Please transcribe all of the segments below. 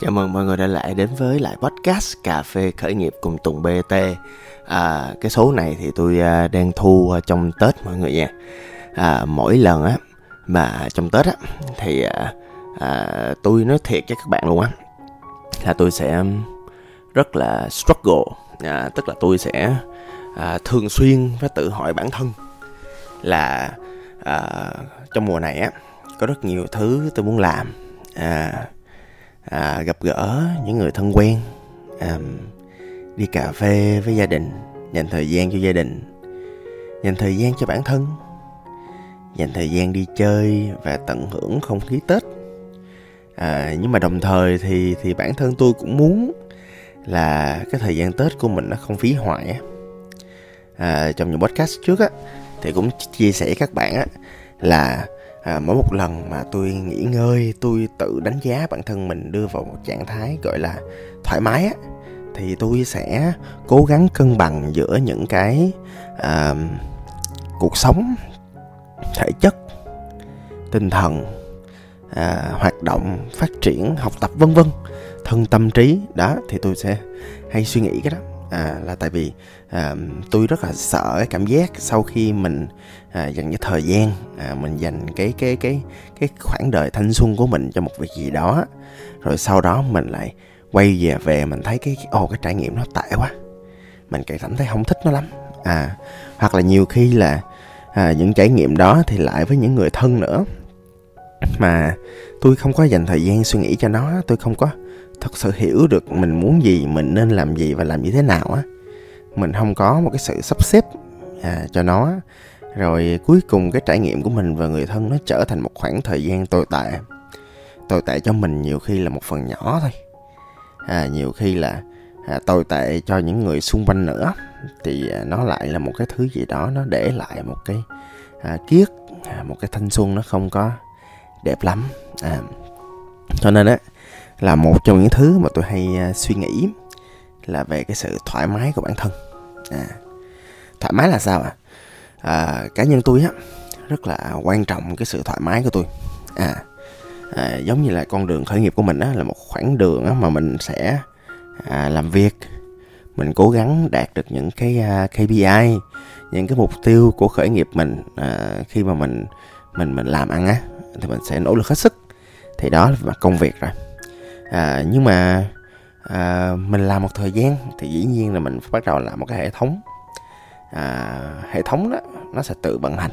Chào mừng mọi người đã lại đến với lại podcast Cà phê khởi nghiệp cùng Tùng BT à, Cái số này thì tôi à, đang thu à, trong Tết mọi người nha. À, Mỗi lần á mà trong Tết á thì à, à, tôi nói thiệt với các bạn luôn á Là tôi sẽ um, rất là struggle. À, Tức là tôi sẽ à, thường xuyên phải tự hỏi bản thân Là à, trong mùa này á có rất nhiều thứ tôi muốn làm. À, à, gặp gỡ những người thân quen à, đi cà phê với gia đình dành thời gian cho gia đình dành thời gian cho bản thân dành thời gian đi chơi và tận hưởng không khí tết. À, nhưng mà đồng thời thì thì bản thân tôi cũng muốn là cái thời gian tết của mình nó không phí hoại á. À, trong những podcast trước á thì cũng chia sẻ các bạn á là à, mỗi một lần mà tôi nghỉ ngơi tôi tự đánh giá bản thân mình đưa vào một trạng thái gọi là thoải mái á thì tôi sẽ cố gắng cân bằng giữa những cái à, cuộc sống thể chất tinh thần à, hoạt động phát triển học tập vân vân. Thân tâm trí đó thì tôi sẽ hay suy nghĩ cái đó à, là tại vì à, tôi rất là sợ cái cảm giác sau khi mình à, dành cái thời gian à, mình dành cái cái cái cái khoảng đời thanh xuân của mình cho một việc gì đó rồi sau đó mình lại quay về về mình thấy cái ồ cái trải nghiệm nó tệ quá. Mình cảm thấy không thích nó lắm. À hoặc là nhiều khi là à, những trải nghiệm đó thì lại với những người thân nữa. Mà tôi không có dành thời gian suy nghĩ cho nó tôi không có thật sự hiểu được mình muốn gì mình nên làm gì và làm như thế nào á. Mình không có một cái sự sắp xếp à, cho nó. Rồi cuối cùng cái trải nghiệm của mình và người thân nó trở thành một khoảng thời gian tồi tệ. Tồi tệ cho mình nhiều khi là một phần nhỏ thôi. À, nhiều khi là à, tồi tệ cho những người xung quanh nữa. Thì à, nó lại là một cái thứ gì đó nó để lại một cái à, kiết à, một cái thanh xuân nó không có đẹp lắm. À, cho nên á là một trong những thứ mà tôi hay à, suy nghĩ là về cái sự thoải mái của bản thân. À, thoải mái là sao ạ? À? à, cá nhân tôi á rất là quan trọng cái sự thoải mái của tôi. À, à giống như là con đường khởi nghiệp của mình á là một khoảng đường á mà mình sẽ à, làm việc. Mình cố gắng đạt được những cái à, uh, KPI những cái mục tiêu của khởi nghiệp mình à, khi mà mình mình mình làm ăn á thì mình sẽ nỗ lực hết sức. Thì đó là công việc rồi à, nhưng mà à, mình làm một thời gian thì dĩ nhiên là mình phải bắt đầu làm một cái hệ thống. À, hệ thống đó nó sẽ tự vận hành.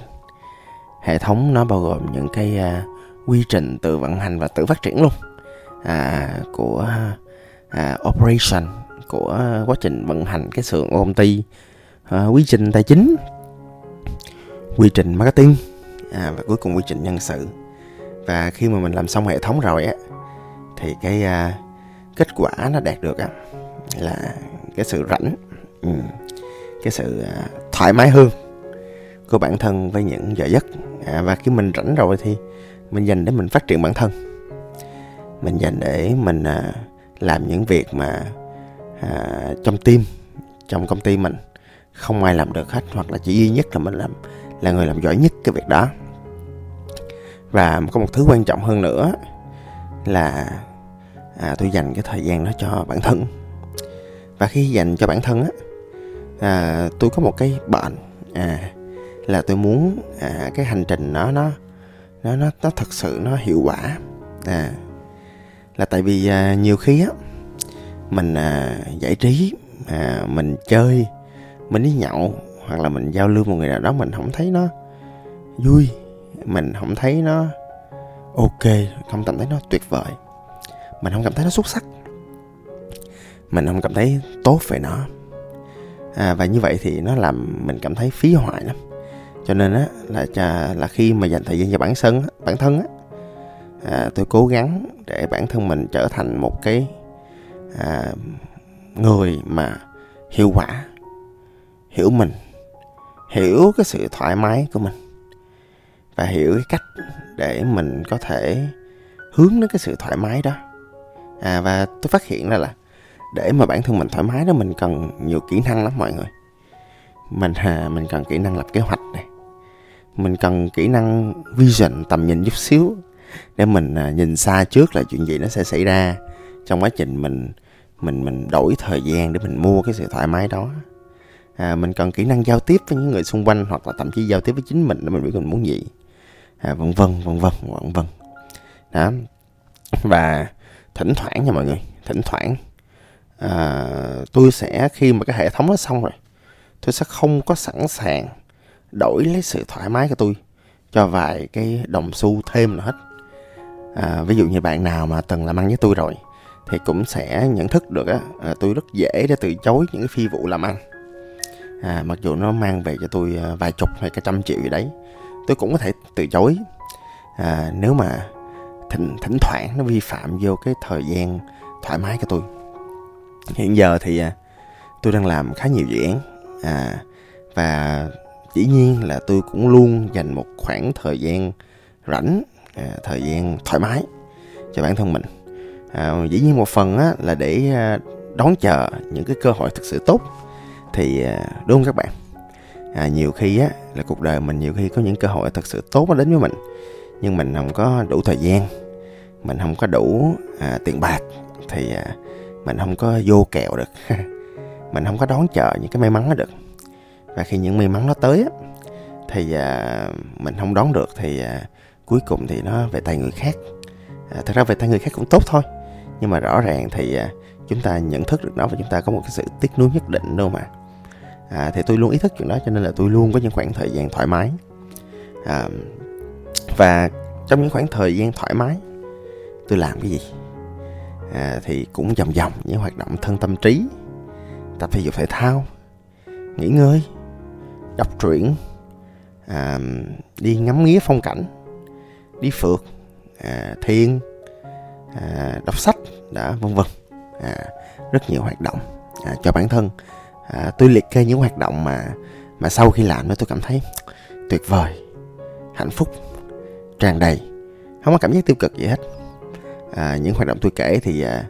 Hệ thống nó bao gồm những cái à, quy trình tự vận hành và tự phát triển luôn. À, của à, operation của quá trình vận hành cái xưởng của công ty. À, quy trình tài chính quy trình marketing à, và cuối cùng quy trình nhân sự. Và khi mà mình làm xong hệ thống rồi á thì cái uh, kết quả nó đạt được á là cái sự rảnh ừ, cái sự uh, thoải mái hơn của bản thân với những giờ giấc. À, và khi mình rảnh rồi thì mình dành để mình phát triển bản thân. Mình dành để mình uh, làm những việc mà uh, trong team trong công ty mình không ai làm được hết hoặc là chỉ duy nhất là mình làm là người làm giỏi nhất cái việc đó. Và có một thứ quan trọng hơn nữa là à, tôi dành cái thời gian đó cho bản thân. Và khi dành cho bản thân á à, tôi có một cái bệnh à là tôi muốn à, cái hành trình nó nó nó nó nó thật sự nó hiệu quả. À là tại vì à, nhiều khi á mình à, giải trí à, mình chơi mình đi nhậu hoặc là mình giao lưu một người nào đó mình không thấy nó vui mình không thấy nó ok không cảm thấy nó tuyệt vời mình không cảm thấy nó xuất sắc. Mình không cảm thấy tốt về nó. À, và như vậy thì nó làm mình cảm thấy phí hoại lắm. Cho nên á là là, là khi mà dành thời gian cho bản thân bản thân á à, tôi cố gắng để bản thân mình trở thành một cái à, người mà hiệu quả hiểu mình hiểu cái sự thoải mái của mình và hiểu cái cách để mình có thể hướng đến cái sự thoải mái đó à và tôi phát hiện ra là để mà bản thân mình thoải mái đó mình cần nhiều kỹ năng lắm mọi người. Mình à, mình cần kỹ năng lập kế hoạch này. Mình cần kỹ năng vision tầm nhìn chút xíu để mình à, nhìn xa trước là chuyện gì nó sẽ xảy ra trong quá trình mình mình mình đổi thời gian để mình mua cái sự thoải mái đó. À, mình cần kỹ năng giao tiếp với những người xung quanh hoặc là thậm chí giao tiếp với chính mình để mình biết mình muốn gì. À, vân vân vân vân vân vân. Đó. Và thỉnh thoảng nha mọi người thỉnh thoảng. À, tôi sẽ khi mà cái hệ thống nó xong rồi tôi sẽ không có sẵn sàng đổi lấy sự thoải mái của tôi cho vài cái đồng xu thêm nữa hết. À, ví dụ như bạn nào mà từng làm ăn với tôi rồi thì cũng sẽ nhận thức được á à, tôi rất dễ để từ chối những cái phi vụ làm ăn. À, mặc dù nó mang về cho tôi à, vài chục hay cả trăm triệu gì đấy tôi cũng có thể từ chối. À, nếu mà thỉnh thỉnh thoảng nó vi phạm vô cái thời gian thoải mái của tôi. Hiện giờ thì à, tôi đang làm khá nhiều dự án à, và dĩ nhiên là tôi cũng luôn dành một khoảng thời gian rảnh à, thời gian thoải mái cho bản thân mình. À, dĩ nhiên một phần á, là để à, đón chờ những cái cơ hội thực sự tốt thì à, đúng không các bạn? À, nhiều khi á là cuộc đời mình nhiều khi có những cơ hội thật sự tốt nó đến với mình nhưng mình không có đủ thời gian mình không có đủ à, tiền bạc thì à, mình không có vô kẹo được. Mình không có đón chờ những cái may mắn đó được. Và khi những may mắn nó tới á thì à, mình không đón được thì à, cuối cùng thì nó về tay người khác. À, thật ra về tay người khác cũng tốt thôi nhưng mà rõ ràng thì à, chúng ta nhận thức được nó và chúng ta có một cái sự tiếc nuối nhất định đâu mà. À, thì tôi luôn ý thức chuyện đó cho nên là tôi luôn có những khoảng thời gian thoải mái. À, và trong những khoảng thời gian thoải mái tôi làm cái gì? À, thì cũng vòng vòng những hoạt động thân tâm trí tập thể dục thể thao nghỉ ngơi đọc truyện à, đi ngắm nghía phong cảnh đi phượt à, thiền à, đọc sách đã vân vân. À, rất nhiều hoạt động à, cho bản thân. À, tôi liệt kê những hoạt động mà mà sau khi làm nó tôi cảm thấy tuyệt vời hạnh phúc tràn đầy. Không có cảm giác tiêu cực gì hết à, những hoạt động tôi kể thì à,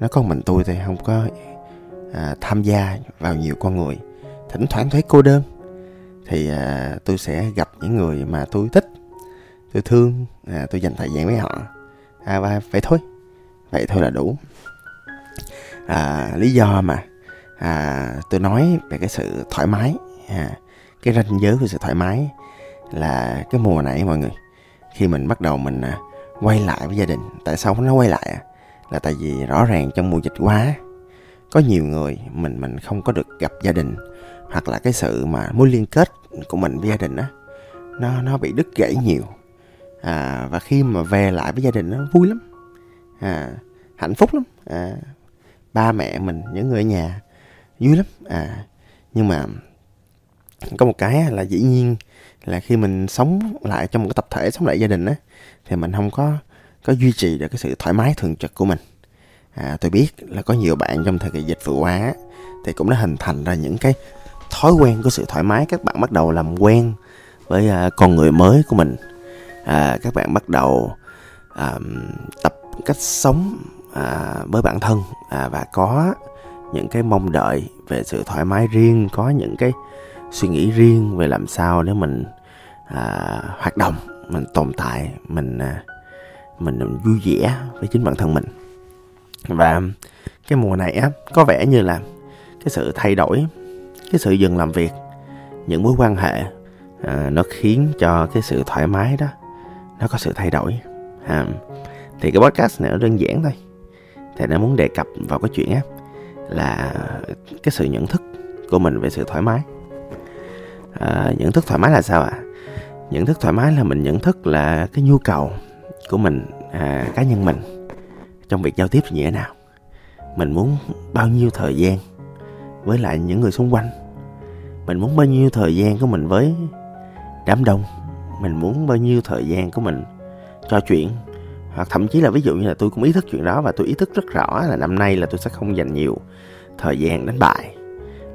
nó có mình tôi thì không có à, tham gia vào nhiều con người. Thỉnh thoảng thấy cô đơn thì à, tôi sẽ gặp những người mà tôi thích tôi thương à, tôi dành thời gian với họ. À, và vậy thôi vậy thôi là đủ. À, lý do mà à, tôi nói về cái sự thoải mái à, cái ranh giới của sự thoải mái là cái mùa này mọi người. Khi mình bắt đầu mình à, quay lại với gia đình. Tại sao nó quay lại à? là tại vì rõ ràng trong mùa dịch quá có nhiều người mình mình không có được gặp gia đình hoặc là cái sự mà mối liên kết của mình với gia đình á nó nó bị đứt gãy nhiều. À, và khi mà về lại với gia đình nó vui lắm. À, hạnh phúc lắm. À, ba mẹ mình những người ở nhà vui lắm. À nhưng mà có một cái là dĩ nhiên là khi mình sống lại trong một cái tập thể sống lại gia đình á thì mình không có có duy trì được cái sự thoải mái thường trực của mình. À, tôi biết là có nhiều bạn trong thời kỳ dịch vừa qua thì cũng đã hình thành ra những cái thói quen của sự thoải mái. Các bạn bắt đầu làm quen với à, con người mới của mình. À, các bạn bắt đầu à, tập cách sống à, với bản thân. À, và có những cái mong đợi về sự thoải mái riêng có những cái suy nghĩ riêng về làm sao để mình à, hoạt động mình tồn tại mình à, mình vui vẻ với chính bản thân mình. Và cái mùa này á có vẻ như là cái sự thay đổi cái sự dừng làm việc những mối quan hệ à, nó khiến cho cái sự thoải mái đó nó có sự thay đổi. À, thì cái podcast này nó đơn giản thôi. Thì nó muốn đề cập vào cái chuyện á là cái sự nhận thức của mình về sự thoải mái. À, nhận thức thoải mái là sao ạ? à? Nhận thức thoải mái là mình nhận thức là cái nhu cầu của mình à, cá nhân mình trong việc giao tiếp như thế nào. Mình muốn bao nhiêu thời gian với lại những người xung quanh. Mình muốn bao nhiêu thời gian của mình với đám đông. Mình muốn bao nhiêu thời gian của mình cho chuyện. Hoặc thậm chí là ví dụ như là tôi cũng ý thức chuyện đó và tôi ý thức rất rõ là năm nay là tôi sẽ không dành nhiều thời gian đánh bài.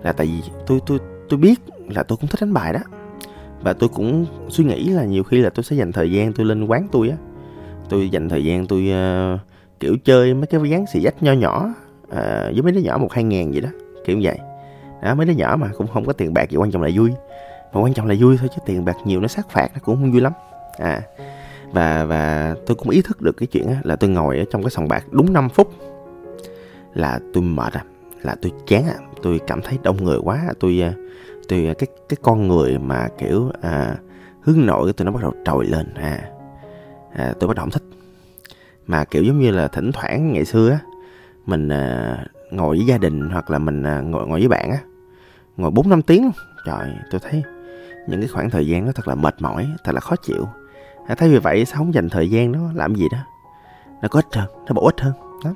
Là tại vì tôi tôi tôi biết là tôi cũng thích đánh bài đó và tôi cũng suy nghĩ là nhiều khi là tôi sẽ dành thời gian tôi lên quán tôi á. Tôi dành thời gian tôi uh, kiểu chơi mấy cái ván xì dách nho nhỏ uh, với mấy đứa nhỏ một hai ngàn vậy đó kiểu như vậy. Đó mấy đứa nhỏ mà cũng không có tiền bạc gì quan trọng là vui. Mà quan trọng là vui thôi chứ tiền bạc nhiều nó sát phạt nó cũng không vui lắm. À và và tôi cũng ý thức được cái chuyện á, là tôi ngồi ở trong cái sòng bạc đúng 5 phút là tôi mệt à là tôi chán à tôi cảm thấy đông người quá à, tôi ờ, à, cái cái con người mà kiểu à, hướng nội tôi nó bắt đầu trồi lên à, à tôi bắt đầu không thích. Mà kiểu giống như là thỉnh thoảng ngày xưa á mình à, ngồi với gia đình hoặc là mình à, ngồi ngồi với bạn á ngồi bốn năm tiếng trời tôi thấy những cái khoảng thời gian đó thật là mệt mỏi thật là khó chịu. À, thấy vì vậy sao không dành thời gian đó làm gì đó? Nó có ích hơn nó bổ ích hơn đó.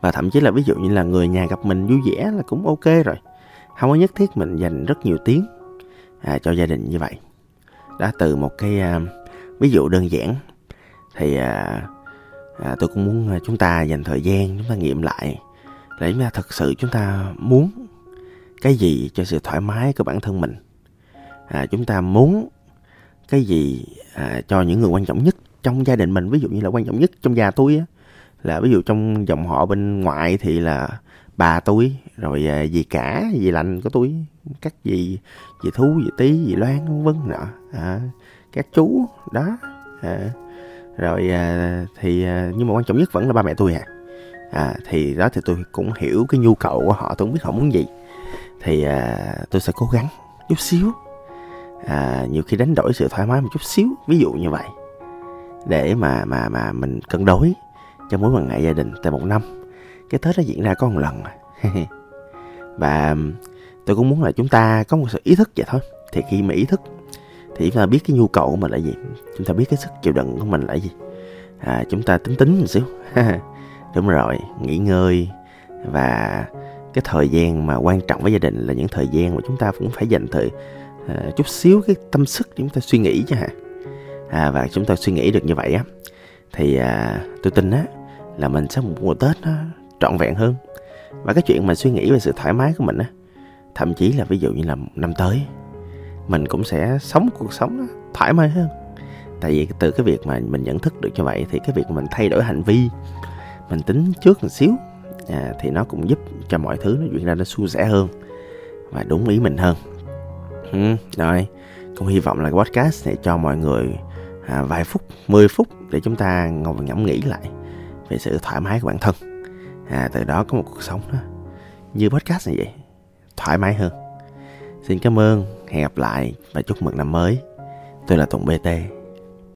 Và thậm chí là ví dụ như là người nhà gặp mình vui vẻ là cũng ok rồi không có nhất thiết mình dành rất nhiều tiếng à, cho gia đình như vậy. Đó từ một cái à, ví dụ đơn giản thì à, à, tôi cũng muốn à, chúng ta dành thời gian chúng ta nghiệm lại để chúng ta thật sự chúng ta muốn cái gì cho sự thoải mái của bản thân mình. À, chúng ta muốn cái gì à, cho những người quan trọng nhất trong gia đình mình. Ví dụ như là quan trọng nhất trong nhà tôi á là ví dụ trong dòng họ bên ngoại thì là bà tôi rồi à, gì cả gì lành của tôi các gì gì thú gì tí gì loan vân nọ. À, các chú đó à, rồi à, thì à, nhưng mà quan trọng nhất vẫn là ba mẹ tôi à à thì đó thì tôi cũng hiểu cái nhu cầu của họ tôi không biết họ muốn gì. Thì à, tôi sẽ cố gắng chút xíu. À, nhiều khi đánh đổi sự thoải mái một chút xíu ví dụ như vậy để mà mà mà mình cân đối cho mối quan hệ gia đình tại một năm cái tết nó diễn ra có một lần à. và tôi cũng muốn là chúng ta có một sự ý thức vậy thôi. Thì khi mà ý thức thì chúng ta biết cái nhu cầu của mình là gì. Chúng ta biết cái sức chịu đựng của mình là gì. À, chúng ta tính tính một xíu. Đúng rồi nghỉ ngơi và cái thời gian mà quan trọng với gia đình là những thời gian mà chúng ta cũng phải dành thời à, chút xíu cái tâm sức để chúng ta suy nghĩ chứ hả? À, và chúng ta suy nghĩ được như vậy á thì à, tôi tin á là mình sẽ một mùa tết nó trọn vẹn hơn. Và cái chuyện mà suy nghĩ về sự thoải mái của mình á thậm chí là ví dụ như là năm tới mình cũng sẽ sống cuộc sống thoải mái hơn. Tại vì từ cái việc mà mình nhận thức được như vậy thì cái việc mình thay đổi hành vi mình tính trước một xíu à, thì nó cũng giúp cho mọi thứ nó diễn ra nó suôn sẻ hơn và đúng ý mình hơn. Ừ, rồi cũng hy vọng là cái podcast này cho mọi người à, vài phút 10 phút để chúng ta ngồi và ngẫm nghĩ lại về sự thoải mái của bản thân à, từ đó có một cuộc sống đó. Như podcast này vậy thoải mái hơn. Xin cảm ơn hẹn gặp lại và chúc mừng năm mới. Tôi là tùng bt